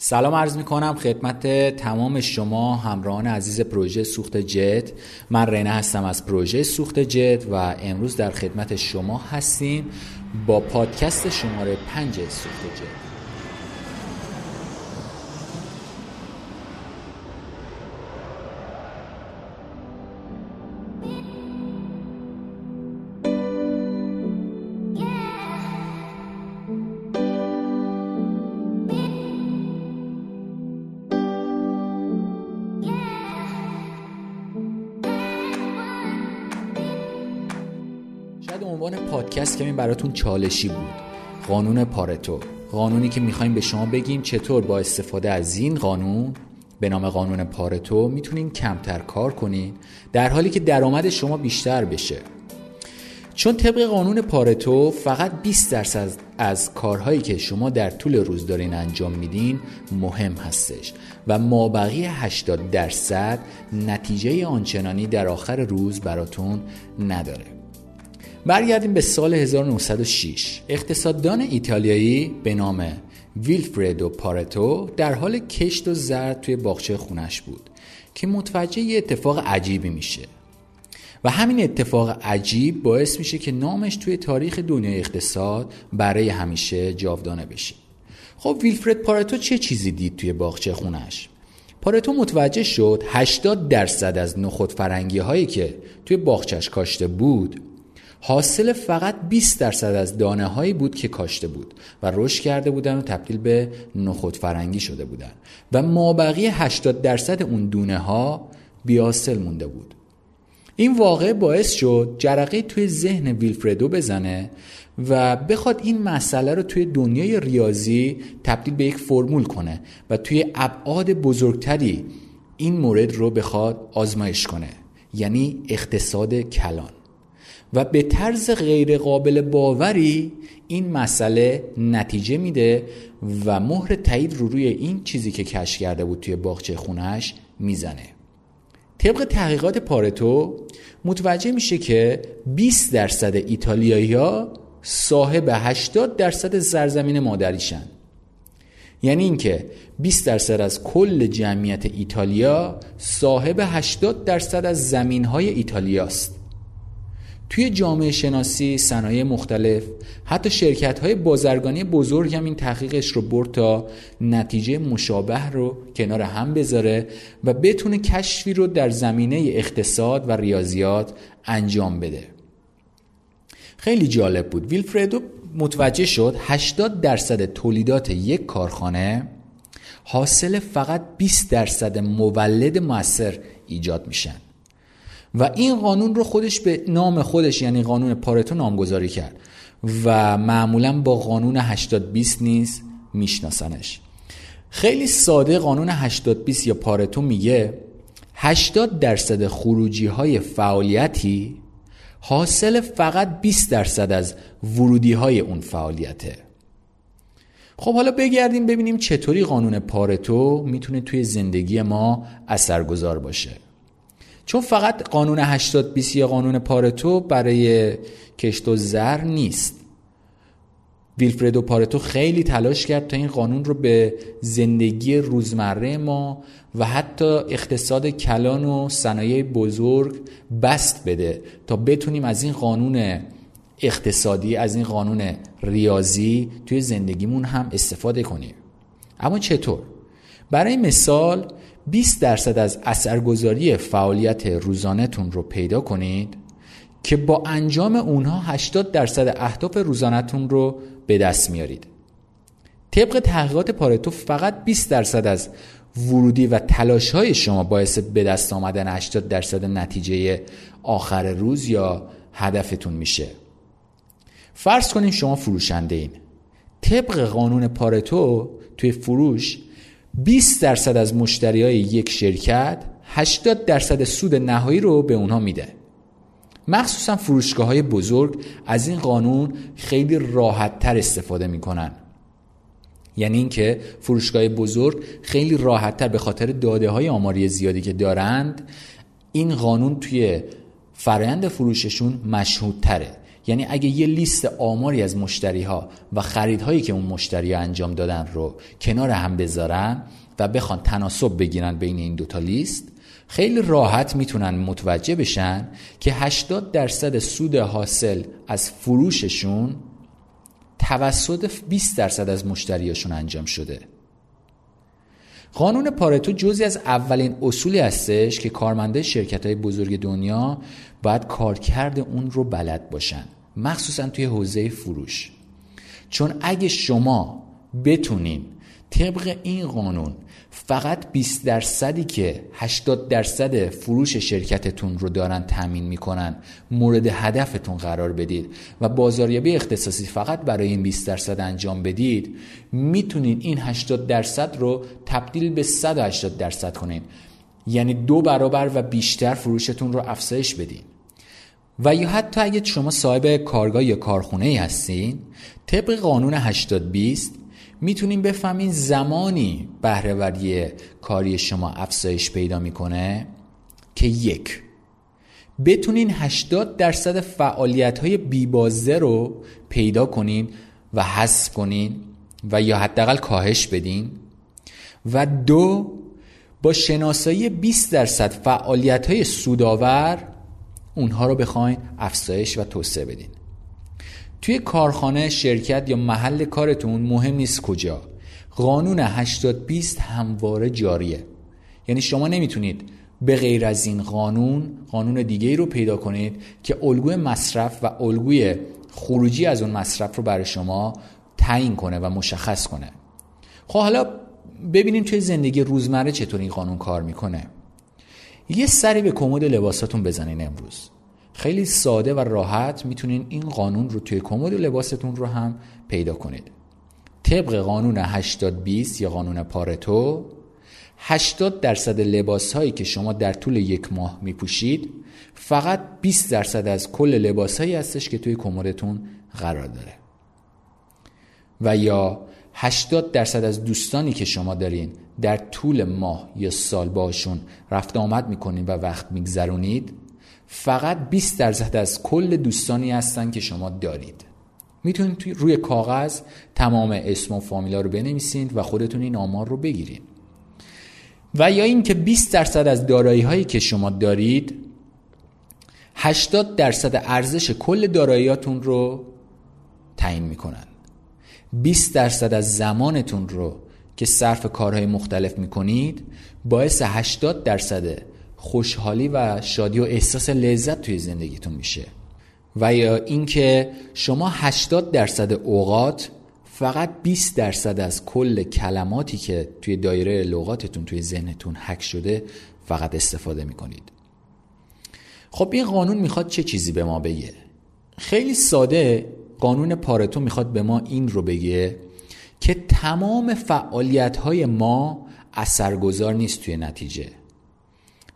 سلام عرض می کنم خدمت تمام شما همراهان عزیز پروژه سوخت جت. من رینه هستم از پروژه سوخت جت و امروز در خدمت شما هستیم با پادکست شماره پنج سوخت جت. عنوان پادکست کمی براتون چالشی بود. قانون پارتو. قانونی که می‌خوایم به شما بگیم چطور با استفاده از این قانون به نام قانون پارتو می‌تونین کمتر کار کنین در حالی که درآمد شما بیشتر بشه. چون طبق قانون پارتو فقط 20 درصد از کارهایی که شما در طول روز دارین انجام میدین مهم هستش و مابقی 80 درصد نتیجه آنچنانی در آخر روز براتون نداره. برگردیم به سال 1906 اقتصاددان ایتالیایی به نام ویلفردو پارتو در حال کشت و زرد توی باغچه خونش بود که متوجه یه اتفاق عجیبی میشه. و همین اتفاق عجیب باعث میشه که نامش توی تاریخ دنیای اقتصاد برای همیشه جاودانه بشه. خب ویلفرد پارتو چه چیزی دید توی باغچه خونش؟ پارتو متوجه شد 80 درصد از نخود فرنگی هایی که توی باغچش کاشته بود حاصل فقط 20 درصد از دانه هایی بود که کاشته بود و رشد کرده بودن و تبدیل به نخود فرنگی شده بودن. و مابقی 80 درصد اون دونه ها بیاسل مونده بود. این واقع باعث شد جرقه توی ذهن ویلفردو بزنه و بخواد این مسئله رو توی دنیای ریاضی تبدیل به یک فرمول کنه و توی ابعاد بزرگتری این مورد رو بخواد آزمایش کنه. یعنی اقتصاد کلان. و به طرز غیر قابل باوری این مسئله نتیجه میده و مهر تایید رو روی این چیزی که کشف کرده بود توی باغچه خونش می‌زنه. طبق تحقیقات پارتو متوجه میشه که 20 درصد ایتالیایی ها صاحب 80 درصد سرزمین مادریشن. یعنی اینکه 20 درصد از کل جمعیت ایتالیا صاحب 80 درصد از زمین های ایتالیاست. توی جامعه شناسی صنایع مختلف حتی شرکت های بازرگانی بزرگ هم این تحقیقش رو برد تا نتیجه مشابه رو کنار هم بذاره و بتونه کشفی رو در زمینه اقتصاد و ریاضیات انجام بده. خیلی جالب بود. ویلفردو متوجه شد 80 درصد تولیدات یک کارخانه حاصل فقط 20 درصد مولد موثر ایجاد میشن. و این قانون رو خودش به نام خودش یعنی قانون پارتو نامگذاری کرد و معمولا با قانون 80 20 نیز میشناسنش. خیلی ساده قانون 80 20 یا پارتو میگه 80 درصد خروجی های فعالیتی حاصل فقط 20 درصد از ورودی های اون فعالیته. خب حالا بگردیم ببینیم چطوری قانون پارتو می‌تونه توی زندگی ما اثرگذار باشه. چون فقط قانون 80 20 یا قانون پارتو برای کشت و زر نیست ویلفردو پارتو خیلی تلاش کرد تا این قانون رو به زندگی روزمره ما و حتی اقتصاد کلان و صنایع بزرگ بست بده تا بتونیم از این قانون اقتصادی از این قانون ریاضی توی زندگیمون هم استفاده کنیم اما چطور؟ برای مثال 20 درصد از اثرگذاری فعالیت روزانهتون رو پیدا کنید که با انجام اونها 80 درصد اهداف روزانهتون رو به دست میارید. طبق تحقیقات پارتو فقط 20 درصد از ورودی و تلاش های شما باعث به دست آمدن 80 درصد نتیجه آخر روز یا هدفتون میشه. فرض کنیم شما فروشنده این طبق قانون پارتو توی فروش 20 درصد از مشتری های یک شرکت 80 درصد سود نهایی رو به اونها میده. مخصوصا فروشگاه های بزرگ از این قانون خیلی راحت تر استفاده می‌کنن. یعنی اینکه فروشگاه بزرگ خیلی راحت تر به خاطر داده های آماری زیادی که دارند این قانون توی فرایند فروششون مشهود تره یعنی اگه یه لیست آماری از مشتری ها و خریدهایی که اون مشتری ها انجام دادن رو کنار هم بذارن و بخوان تناسب بگیرن بین این دوتا لیست خیلی راحت می‌تونن متوجه بشن که 80 درصد سود حاصل از فروششون توسط 20 درصد از مشتریاشون انجام شده. قانون پارتو جزی از اولین اصولی هستش که کارمنده شرکت های بزرگ دنیا باید کارکرد اون رو بلد باشن. مخصوصا توی حوزه فروش. چون اگه شما بتونین طبق این قانون فقط 20 درصدی که 80 درصد فروش شرکتتون رو دارن تامین می‌کنن مورد هدفتون قرار بدید و بازاریابی اختصاصی فقط برای این 20 درصد انجام بدید می‌تونید این 80 درصد رو تبدیل به 180 درصد کنین. یعنی دو برابر و بیشتر فروشتون رو افزایش بدین. و یا حتی اگه شما صاحب کارگاه یا کارخونه ای هستین طبق قانون 80 20 می‌تونیم بفهمین زمانی بهرهوری کاری شما افزایش پیدا می‌کنه که یک بتونین 80 درصد فعالیت های بیبازه رو پیدا کنین و حذف کنین و یا حداقل کاهش بدین و دو با شناسایی 20 درصد فعالیت های سودآور اونها رو بخواین افزایش و توسعه بدین. توی کارخانه شرکت یا محل کارتون مهم نیست کجا. قانون 80 20 همواره جاریه. یعنی شما نمی‌تونید به غیر از این قانون قانون دیگه ای رو پیدا کنید که الگوی مصرف و الگوی خروجی از اون مصرف رو برای شما تعیین کنه و مشخص کنه. خب حالا ببینیم توی زندگی روزمره چطور این قانون کار می‌کنه. یه سری به کمد لباساتون بزنین امروز. خیلی ساده و راحت می‌تونین این قانون رو توی کمد لباستون رو هم پیدا کنید. طبق قانون 80 20 یا قانون پارتو 80 درصد لباس هایی که شما در طول یک ماه میپوشید فقط 20 درصد از کل لباس هایی هستش که توی کمدتون قرار داره. و یا 80 درصد از دوستانی که شما دارین در طول ماه یا سال باشون رفت آمد می‌کنین و وقت میگذرونید فقط 20 درصد از کل دوستانی هستن که شما دارید. می‌تونید روی کاغذ تمام اسم و فامیلا رو بنویسید و خودتون این آمار رو بگیرید و یا اینکه 20 درصد از دارایی هایی که شما دارید 80 درصد ارزش کل داراییاتون رو تعیین می‌کنن. 20 درصد از زمانتون رو که صرف کارهای مختلف می‌کنید باعث 80 درصد خوشحالی و شادی و احساس لذت توی زندگیتون میشه. و یا اینکه شما 80 درصد اوقات فقط 20 درصد از کل کلماتی که توی دایره لغاتتون توی ذهنتون حک شده فقط استفاده می‌کنید. خب این قانون می‌خواد چه چیزی به ما بگه؟ خیلی ساده قانون پارتو می‌خواد به ما این رو بگه که تمام فعالیت های ما اثرگذار نیست توی نتیجه.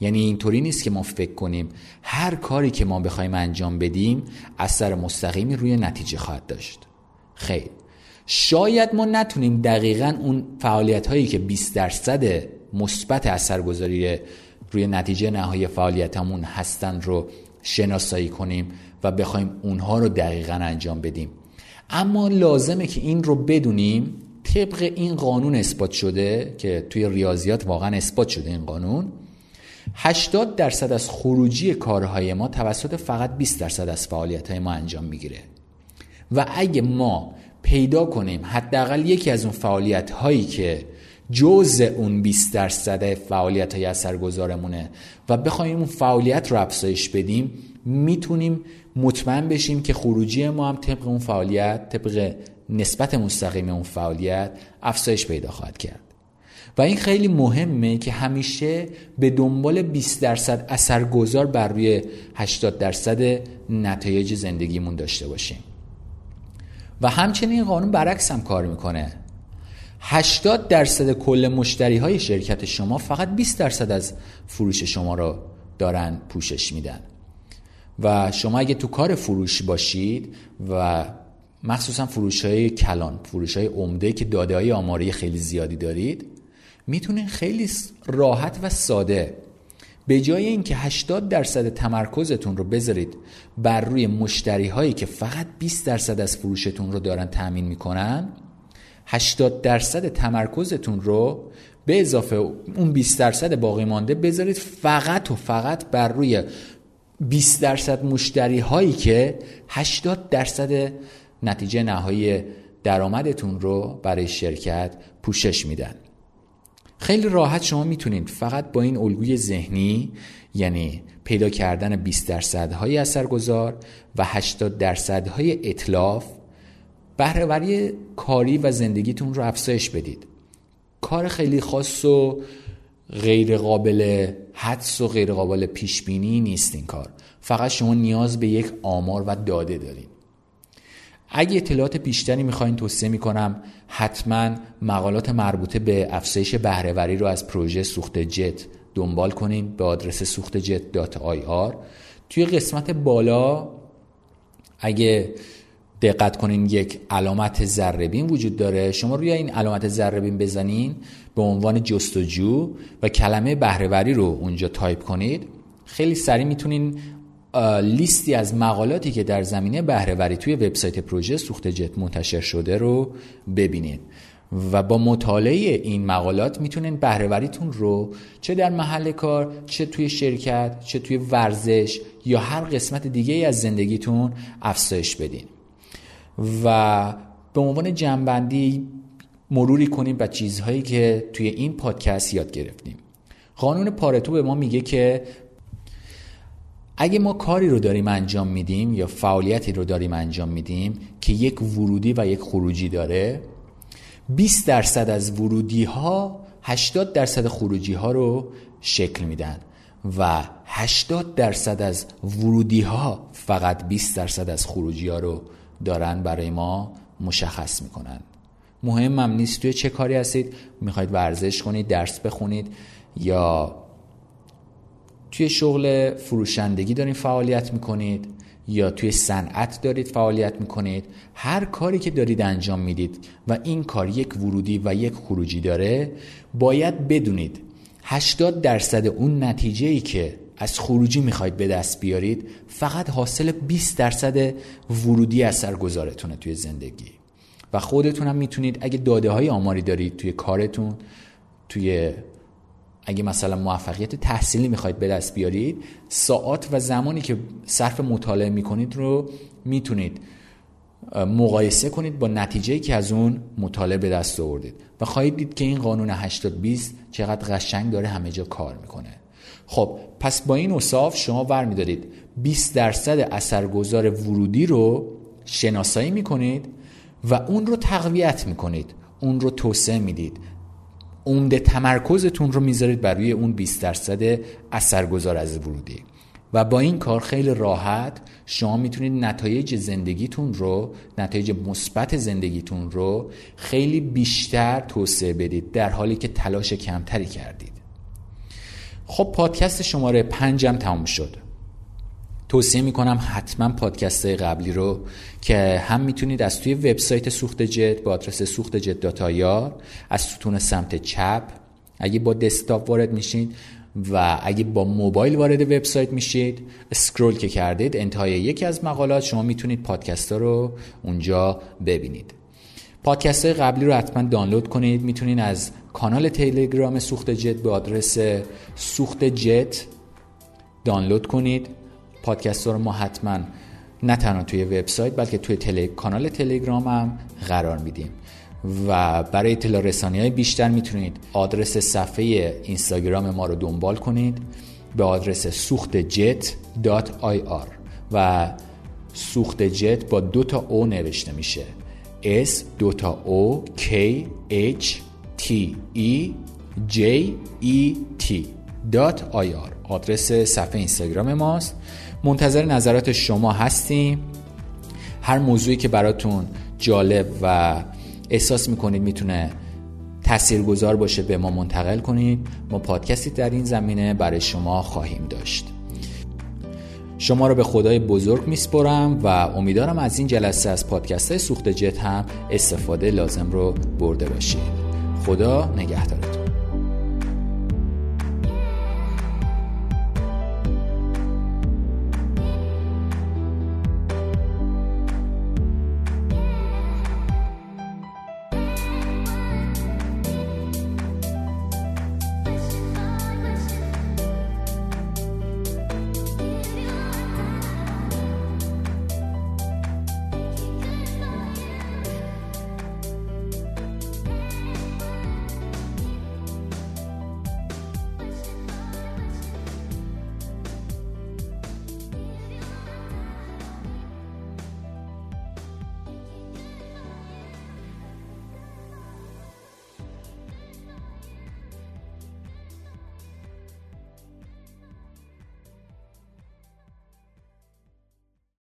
یعنی اینطوری نیست که ما فکر کنیم هر کاری که ما بخوایم انجام بدیم اثر مستقیمی روی نتیجه خواهد داشت. خیر. شاید ما نتونیم دقیقا اون فعالیت هایی که 20 درصد مثبت اثرگذاری روی نتیجه نهایی فعالیتمون هستن رو شناسایی کنیم و بخوایم اونها رو دقیقا انجام بدیم. اما لازمه که این رو بدونیم طبق این قانون اثبات شده که توی ریاضیات واقعا اثبات شده این قانون 80 درصد از خروجی کارهای ما توسط فقط 20 درصد از فعالیت های ما انجام می‌گیره. و اگه ما پیدا کنیم حداقل یکی از اون فعالیت هایی که جز اون 20 درصد فعالیت های اثرگذارمونه. و بخوایم اون فعالیت رو افزایش بدیم می‌تونیم مطمئن بشیم که خروجی ما هم طبق اون فعالیت طبق نسبت مستقیم اون فعالیت افزایش پیدا خواهد کرد. و این خیلی مهمه که همیشه به دنبال 20 درصد اثرگذار بر روی 80 درصد نتایج زندگیمون داشته باشیم. و همچنین قانون برعکس هم کار می‌کنه. 80 درصد کل مشتری های شرکت شما فقط 20 درصد از فروش شما رو دارن پوشش میدن. و شما اگه تو کار فروش باشید و مخصوصا فروش های کلان فروش های عمده که داده های آماری خیلی زیادی دارید می‌تونین خیلی راحت و ساده به جای اینکه 80 درصد تمرکزتون رو بذارید بر روی مشتری هایی که فقط 20 درصد از فروشتون رو دارن تأمین می‌کنن 80 درصد تمرکزتون رو به اضافه اون 20 درصد باقی مانده بذارید فقط و فقط بر روی 20 درصد مشتری هایی که 80 درصد نتیجه نهایی درآمدتون رو برای شرکت پوشش میدن. خیلی راحت شما می‌تونید فقط با این الگوی ذهنی یعنی پیدا کردن 20 درصد های اثرگذار و 80 درصد های اطلاف بهرهوری کاری و زندگیتون رو افزایش بدید. کار خیلی خاص و غیر قابل حدس و غیر قابل پیش بینی نیست این کار. فقط شما نیاز به یک آمار و داده دارید. اگه اطلاعات بیشتری می‌خواین توصیه می‌کنم حتما مقالات مربوطه به افزایش بهرهوری رو از پروژه سوخت جت دنبال کنین به آدرس سوخت جت dot ir. توی قسمت بالا اگه دقت کنین یک علامت ذره وجود داره. شما روی این علامت ذره بزنین به عنوان جستجو و کلمه بهرهوری رو اونجا تایپ کنید. خیلی سریع می‌تونین لیستی از مقالاتی که در زمینه بهرهوری توی وبسایت پروژه سوخت جت منتشر شده رو ببینید. و با مطالعه این مقالات می‌تونین بهرهوریتون رو چه در محل کار چه توی شرکت چه توی ورزش یا هر قسمت دیگه از زندگیتون افزایش بدین. و به عنوان جنبندی مروری کنیم و چیزهایی که توی این پادکست یاد گرفتیم. قانون پارتو به ما میگه که اگه ما کاری رو داریم انجام میدیم یا فعالیتی رو داریم انجام میدیم که یک ورودی و یک خروجی داره 20 درصد از ورودی ها 80 درصد خروجی ها رو شکل میدن و 80 درصد از ورودی ها فقط 20 درصد از خروجی ها رو دارن برای ما مشخص می‌کنن. مهمم نیست توی چه کاری هستید. می‌خواید ورزش کنید درس بخونید یا توی شغل فروشندگی دارید فعالیت می‌کنید یا توی صنعت دارید فعالیت می‌کنید. هر کاری که دارید انجام می‌دید و این کار یک ورودی و یک خروجی داره باید بدونید 80 درصد اون نتیجه ای که از خروجی می‌خواید به دست بیارید فقط حاصل 20 درصد ورودی اثرگذارتونه توی زندگی. و خودتون هم می‌تونید اگه داده های آماری دارید توی کارتون توی اگه مثلا موفقیت تحصیلی می‌خواید به دست بیارید ساعات و زمانی که صرف مطالعه می‌کنید رو می‌تونید مقایسه کنید با نتیجه که از اون مطالعه به دست آوردید. و خواهید دید که این قانون 80 20 چقدر قشنگ داره همه جا کار می‌کنه. خب پس با این اصاف شما ور میدارید 20 درصد اثرگذار ورودی رو شناسایی می‌کنید و اون رو تقویت می‌کنید. اون رو توسعه می‌دید. عمده تمرکزتون رو می‌ذارید بر روی اون 20 درصد اثرگذار از ورودی. و با این کار خیلی راحت شما می‌تونید نتایج زندگیتون رو نتایج مثبت زندگیتون رو خیلی بیشتر توسعه بدید در حالی که تلاش کمتری کردید. خب پادکست شماره پنجم تمام شد. توصیه می‌کنم حتما پادکست قبلی رو که هم می‌تونید از توی وبسایت سوخت جت با آدرس سوخت جت dot ir از ستون سمت چپ اگه با desktop وارد میشید و اگه با موبایل وارد وبسایت میشید scroll که کردید انتهای یکی از مقالات شما می‌تونید پادکست ها رو اونجا ببینید. پادکست های قبلی رو حتما دانلود کنید. می‌تونید از کانال تلگرام سوخت جت به آدرس سوخت جت دانلود کنید. پادکست رو ما حتما نه تنها توی وبسایت بلکه توی تلی... کانال تلگرام هم قرار میدیم. و برای اطلاع رسانی های بیشتر می‌تونید آدرس صفحه اینستاگرام ما رو دنبال کنید. به آدرس سوخت جت و سوخت جت با دو تا او نوشته میشه. S دو تا O K H T E J E T. آدرس صفحه اینستاگرام ماست. منتظر نظرات شما هستیم. هر موضوعی که براتون جالب و احساس می‌کنید می‌تونه تاثیرگذار باشه به ما منتقل کنید. ما پادکستی در این زمینه برای شما خواهیم داشت. شما رو به خدای بزرگ میسپرم و امیدوارم از این جلسه از پادکست های سوخت جت هم استفاده لازم رو برده باشید. خدا نگهدارتون.